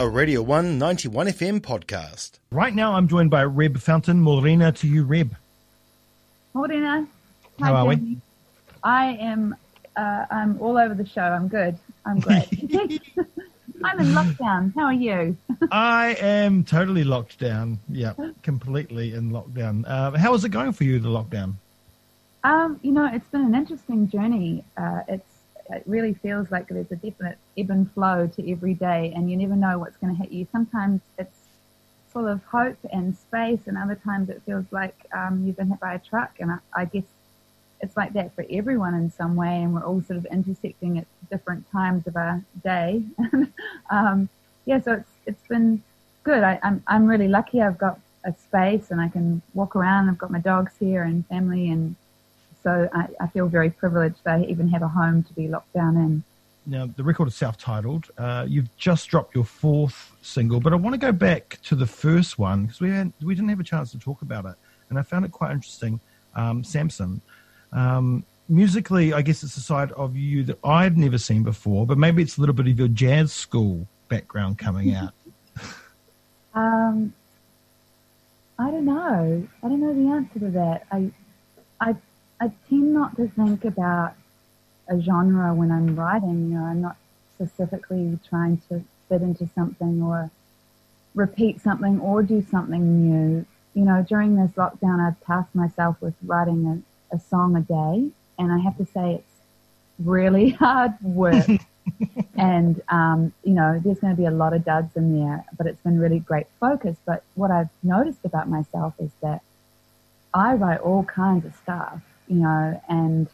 a Radio 191 FM podcast. Right now, I'm joined by Reb Fountain. Morena to you, Reb. Morena. How are Jamie. we? I am. Uh, I'm all over the show. I'm good. I'm great. I'm in lockdown. How are you? I am totally locked down. Yeah, completely in lockdown. Uh, how is it going for you, the lockdown? Um, you know, it's been an interesting journey. Uh, it's it really feels like there's a definite ebb and flow to every day, and you never know what's going to hit you. Sometimes it's full of hope and space, and other times it feels like um, you've been hit by a truck. And I, I guess it's like that for everyone in some way, and we're all sort of intersecting at different times of our day. um, yeah, so it's it's been good. I, I'm I'm really lucky. I've got a space and I can walk around. I've got my dogs here and family, and so I, I feel very privileged. they even have a home to be locked down in. Now the record is self-titled. Uh, you've just dropped your fourth single, but I want to go back to the first one because we had, we didn't have a chance to talk about it, and I found it quite interesting. Um, Samson. Um, musically, I guess it's a side of you that I've never seen before, but maybe it's a little bit of your jazz school background coming out. um, I don't know. I don't know the answer to that. I, I, I tend not to think about a genre when I'm writing. You know, I'm not specifically trying to fit into something or repeat something or do something new. You know, during this lockdown, I've tasked myself with writing a, a song a day and I have to say it's really hard work. and um, you know, there's going to be a lot of duds in there, but it's been really great focus. But what I've noticed about myself is that I write all kinds of stuff, you know, and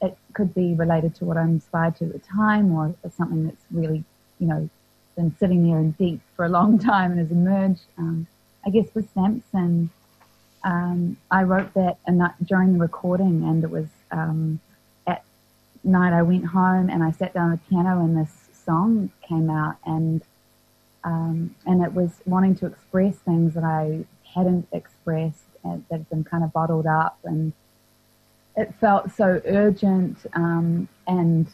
it could be related to what I'm inspired to at the time, or something that's really, you know, been sitting there in deep for a long time and has emerged. Um, I guess with Samson, um, I wrote that during the recording, and it was um, at night I went home and I sat down at the piano and this song came out and um, and it was wanting to express things that I hadn't expressed and that had been kind of bottled up and it felt so urgent um, and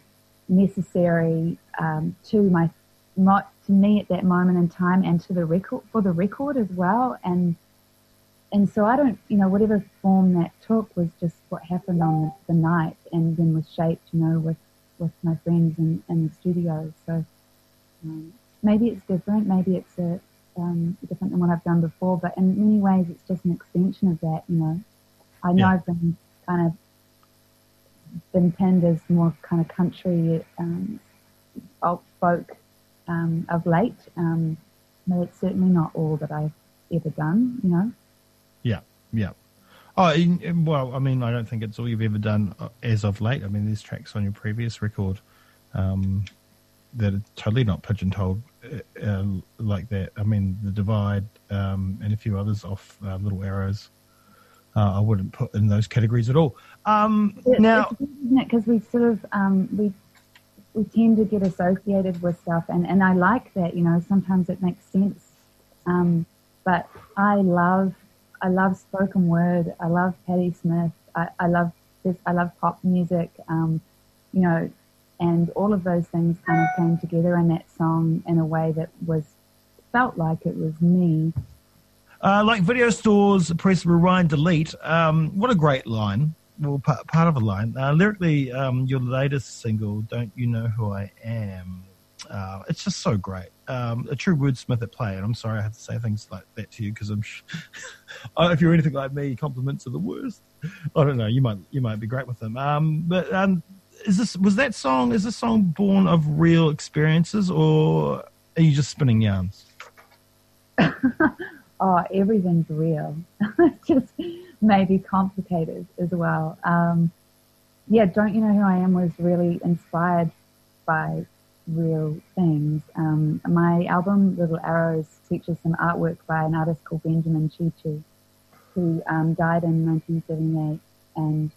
necessary um, to my not to me at that moment in time and to the record for the record as well and and so I don't, you know, whatever form that took was just what happened on the, night and then was shaped, you know, with, with my friends in, in the studio. So um, maybe it's different, maybe it's a, um, different than what I've done before, but in many ways it's just an extension of that, you know. I know yeah. I've been kind of been penned as more kind of country, um, folk um, of late, um, but it's certainly not all that I've ever done, you know. Yeah, yeah. Oh, well, I mean, I don't think it's all you've ever done uh, as of late. I mean, there's tracks on your previous record um, that are totally not pigeon-toed uh, uh, like that. I mean, The Divide um, and a few others off uh, Little Arrows. Uh, I wouldn't put in those categories at all. Um, it's, now, because we sort of um, we we tend to get associated with stuff, and and I like that. You know, sometimes it makes sense. Um, but I love I love spoken word. I love Patti Smith. I, I love this. I love pop music. Um, you know, and all of those things kind of came together in that song in a way that was felt like it was me. Uh, like video stores, press rewind, delete. Um, what a great line. Well, part, part of a line. Uh, lyrically, um, your latest single, "Don't You Know Who I Am." Uh, it's just so great. Um, a true wordsmith at play, and I'm sorry I had to say things like that to you because I'm. Sh- if you're anything like me, compliments are the worst. I don't know. You might you might be great with them. Um, but um, is this was that song? Is this song born of real experiences, or are you just spinning yarns? oh, everything's real. it's just maybe complicated as well. Um, yeah, don't you know who I am was really inspired by real things. Um, my album, Little Arrows, features some artwork by an artist called Benjamin Chee-Chee, who um, died in 1978. And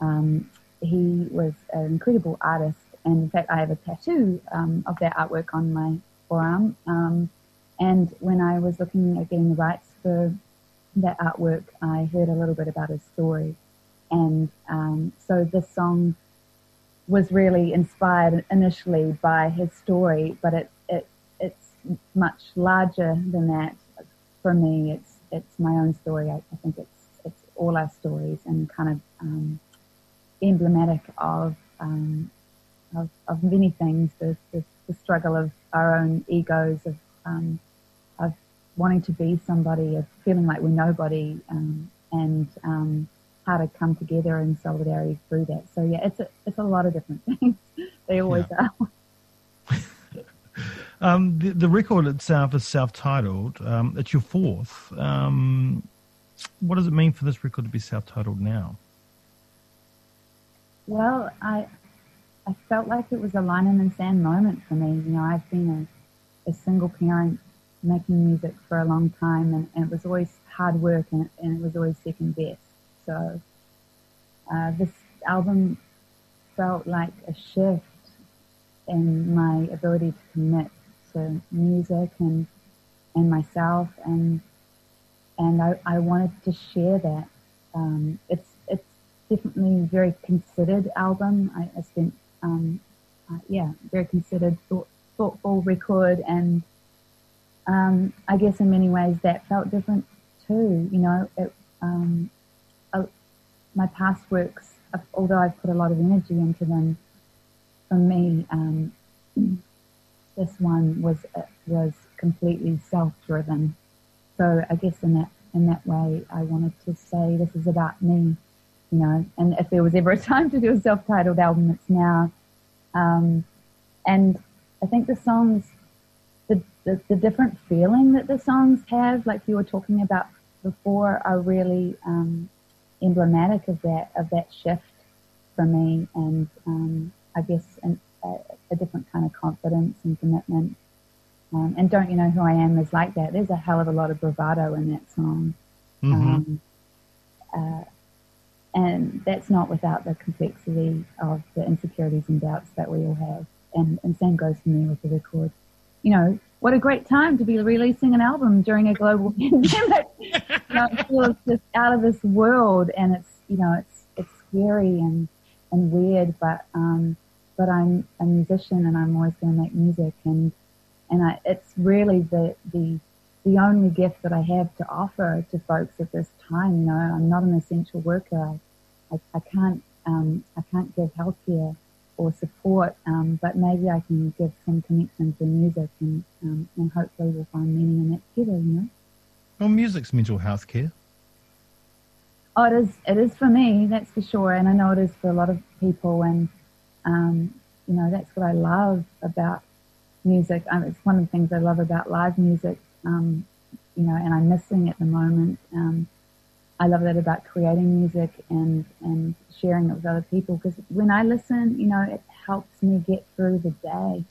um, he was an incredible artist. And in fact, I have a tattoo um, of that artwork on my forearm. And when I was looking at getting the rights for that artwork, I heard a little bit about his story. And um, so this song was really inspired initially by his story, but it, it it's much larger than that. For me, it's it's my own story. I, I think it's it's all our stories and kind of um, emblematic of, um, of, of many things. The, the, the, struggle of our own egos, of um, wanting to be somebody, of feeling like we're nobody, um, and um, how to come together in solidarity through that. So yeah, it's a it's a lot of different things. they always yeah. are. Um, the, the, record itself is self-titled. Um, it's your fourth. Um, what does it mean for this record to be self-titled now? Well, I I felt like it was a line in the sand moment for me. You know, I've been a, a single parent making music for a long time, and, and it was always hard work, and, and it was always second best. So uh, this album felt like a shift in my ability to commit to music and and myself and and I, I wanted to share that. Um, it's it's definitely a very considered album. I, I spent um, uh, yeah very considered thought, thoughtful record and um, I guess in many ways that felt different too. You know, it, um, my past works, although I've put a lot of energy into them, for me, um, this one was uh, was completely self-driven. So I guess in that in that way, I wanted to say this is about me, you know. And if there was ever a time to do a self-titled album, it's now. Um, and I think the songs, the, the, the different feeling that the songs have, like you were talking about before, are really um, emblematic of that of that shift for me, and um, I guess an, a, a different kind of confidence and commitment. Um, and Don't You Know Who I Am is like that. There's a hell of a lot of bravado in that song. Mm-hmm. Um, uh, and that's not without the complexity of the insecurities and doubts that we all have. And, and same goes for me with the record. You know, what a great time to be releasing an album during a global pandemic. you know, just out of this world and it's, you know, it's, it's scary and, and weird, but, um, but I'm a musician and I'm always going to make music and and I, it's really the the the only gift that I have to offer to folks at this time. You know, I'm not an essential worker. I, I can't um, I can't give healthcare or support, um, but maybe I can give some connection to music and um, and hopefully we'll find meaning in that together. You know. Well, music's mental health care. Oh, it is. It is for me, that's for sure, and I know it is for a lot of people. And um, you know, that's what I love about music. Um, it's one of the things I love about live music, um, you know, and I'm missing at the moment. I love that about creating music and, and sharing it with other people because when I listen, you know, it helps me get through the day.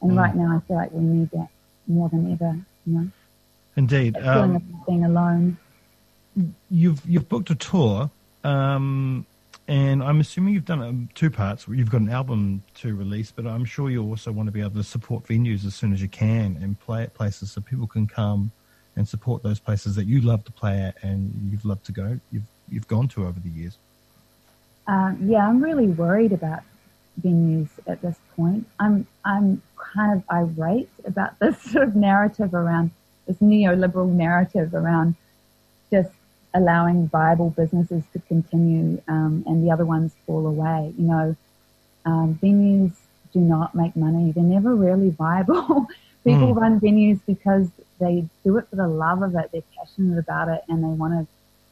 And mm. right now I feel like we need that more than ever, you know. Indeed. That feeling of um, being alone. You've, you've booked a tour. Um, and I'm assuming you've done um, two parts. You've got an album to release, but I'm sure you also want to be able to support venues as soon as you can and play at places so people can come and support those places that you love to play at and you've loved to go. You've you've gone to over the years. Um, yeah, I'm really worried about venues at this point. I'm I'm kind of irate about this sort of narrative around this neoliberal narrative around just allowing viable businesses to continue um, and the other ones fall away. You know, um, venues do not make money. They're never really viable. People mm. run venues because they do it for the love of it. They're passionate about it and they want to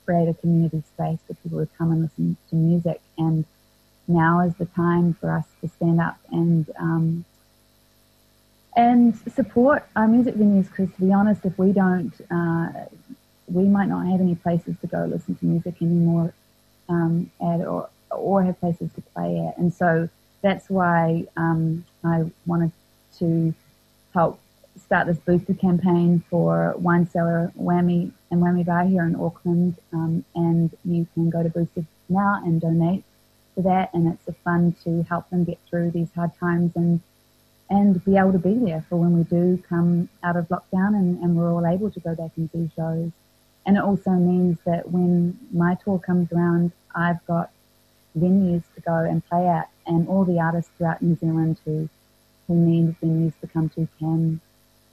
create a community space for people to come and listen to music. And now is the time for us to stand up and um, and support our music venues because to be honest, if we don't uh, we might not have any places to go listen to music anymore um, at or, or have places to play at. And so that's why um, I wanted to help start this booster campaign for Wine Cellar Whammy and Whammy Bar here in Auckland. Um, and you can go to Boosted now and donate to that. And it's a fun to help them get through these hard times and and be able to be there for when we do come out of lockdown and, and we're all able to go back and do shows. And it also means that when my tour comes around, I've got venues to go and play at, and all the artists throughout New Zealand who who need to come to can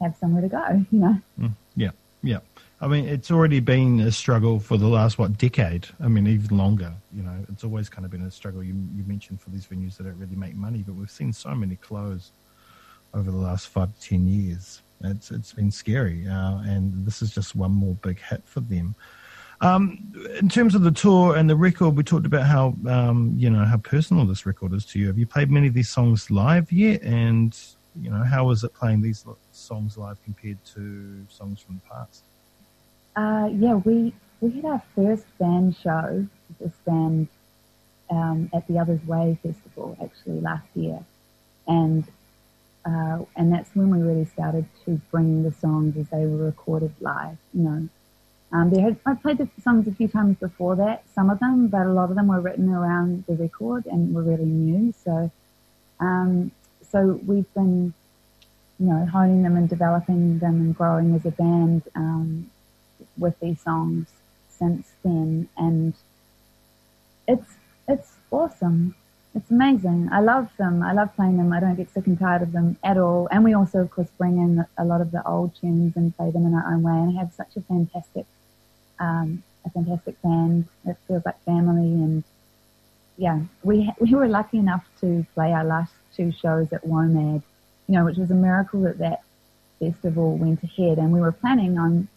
have somewhere to go. You know. Mm, yeah, yeah. I mean, it's already been a struggle for the last what decade. I mean, even longer. You know, it's always kind of been a struggle. You you mentioned for these venues that don't really make money, but we've seen so many close over the last five to ten years. It's it's been scary, uh, and this is just one more big hit for them. Um, in terms of the tour and the record, we talked about how um, you know how personal this record is to you. Have you played many of these songs live yet? And you know, how is it playing these songs live compared to songs from the past? Uh, yeah, we we had our first band show, this band, um, at the Others Way Festival actually last year, and uh, and that's when we really started to bring the songs as they were recorded live. You know, um, had, I played the songs a few times before that, some of them, but a lot of them were written around the record and were really new. So, um, so we've been, you know, honing them and developing them and growing as a band um, with these songs since then, and it's it's awesome. It's amazing. I love them. I love playing them. I don't get sick and tired of them at all. And we also, of course, bring in a lot of the old tunes and play them in our own way. And have such a fantastic, um, a fantastic band. It feels like family. And yeah, we we were lucky enough to play our last two shows at WOMAD, you know, which was a miracle that that festival went ahead. And we were planning on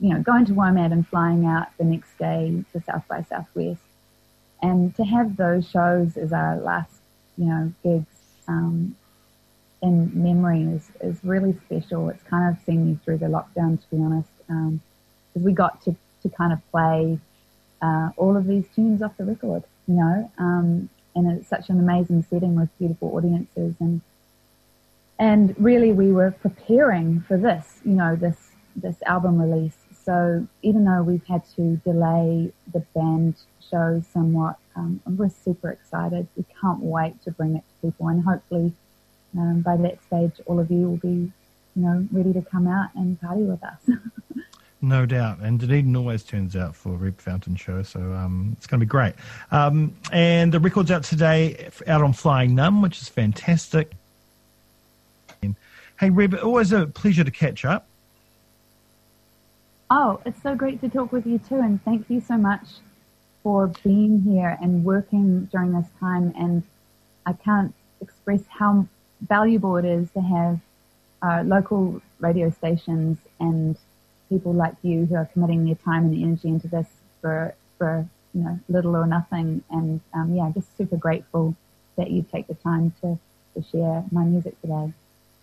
you know, going to WOMAD and flying out the next day to South by Southwest. And to have those shows as our last, you know, gigs um, in memory is, is really special. It's kind of seen me through the lockdown, to be honest, because we got to, to kind of play uh, all of these tunes off the record, you know, um, and it's such an amazing setting with beautiful audiences and and really we were preparing for this, you know, this this album release so even though we've had to delay the band show somewhat, um, we're super excited. We can't wait to bring it to people, and hopefully um, by that stage, all of you will be, you know, ready to come out and party with us. No doubt. And Dunedin always turns out for Reb Fountain Show, so um, it's going to be great. Um, and the record's out today, out on Flying Nun, which is fantastic. Hey, Reb, always a pleasure to catch up. Oh, it's so great to talk with you too, and thank you so much for being here and working during this time. And I can't express how valuable it is to have uh, local radio stations and people like you who are committing their time and energy into this for for you know little or nothing. And um, yeah, just super grateful that you take the time to to share my music today.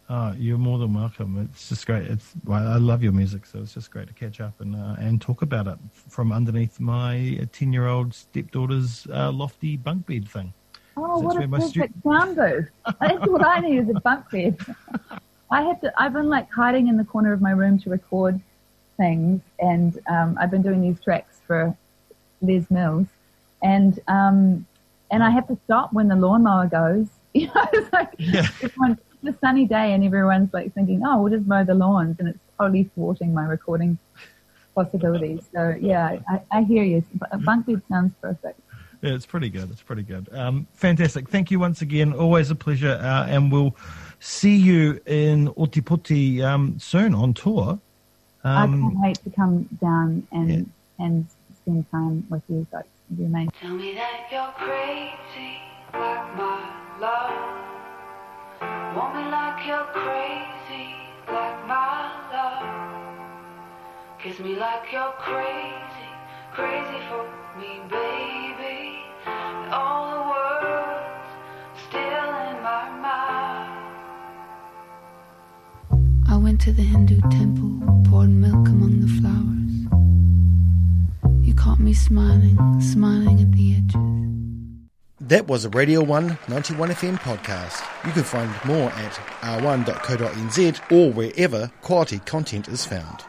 Oh, you're more than welcome. It's just great. It's well, I love your music, so it's just great to catch up and uh, and talk about it from underneath my ten year old stepdaughter's uh, lofty bunk bed thing. Oh, what a perfect stu- sound booth! That's what I need is a bunk bed. I have to. I've been like hiding in the corner of my room to record things, and um, I've been doing these tracks for Les Mills, and um, and I have to stop when the lawnmower goes. You know, it's like yeah. everyone a sunny day and everyone's like thinking, oh, we'll just mow the lawns, and it's totally thwarting my recording possibilities. So yeah, I, I hear you. Bunk bed sounds perfect. Yeah, it's pretty good. It's pretty good. Um, fantastic. Thank you once again. Always a pleasure. Uh, and we'll see you in Otepoti um, soon on tour. Um, I can't wait to come down and yeah. and spend time with you guys. It'll be amazing. Tell me that you're crazy like my love. Want me like you're crazy, like my love. Kiss me like you're crazy, crazy to the Hindu temple, poured milk among the flowers. You caught me smiling, smiling at the edges. That was a Radio 1 91 FM podcast. You can find more at r1.co.nz or wherever quality content is found.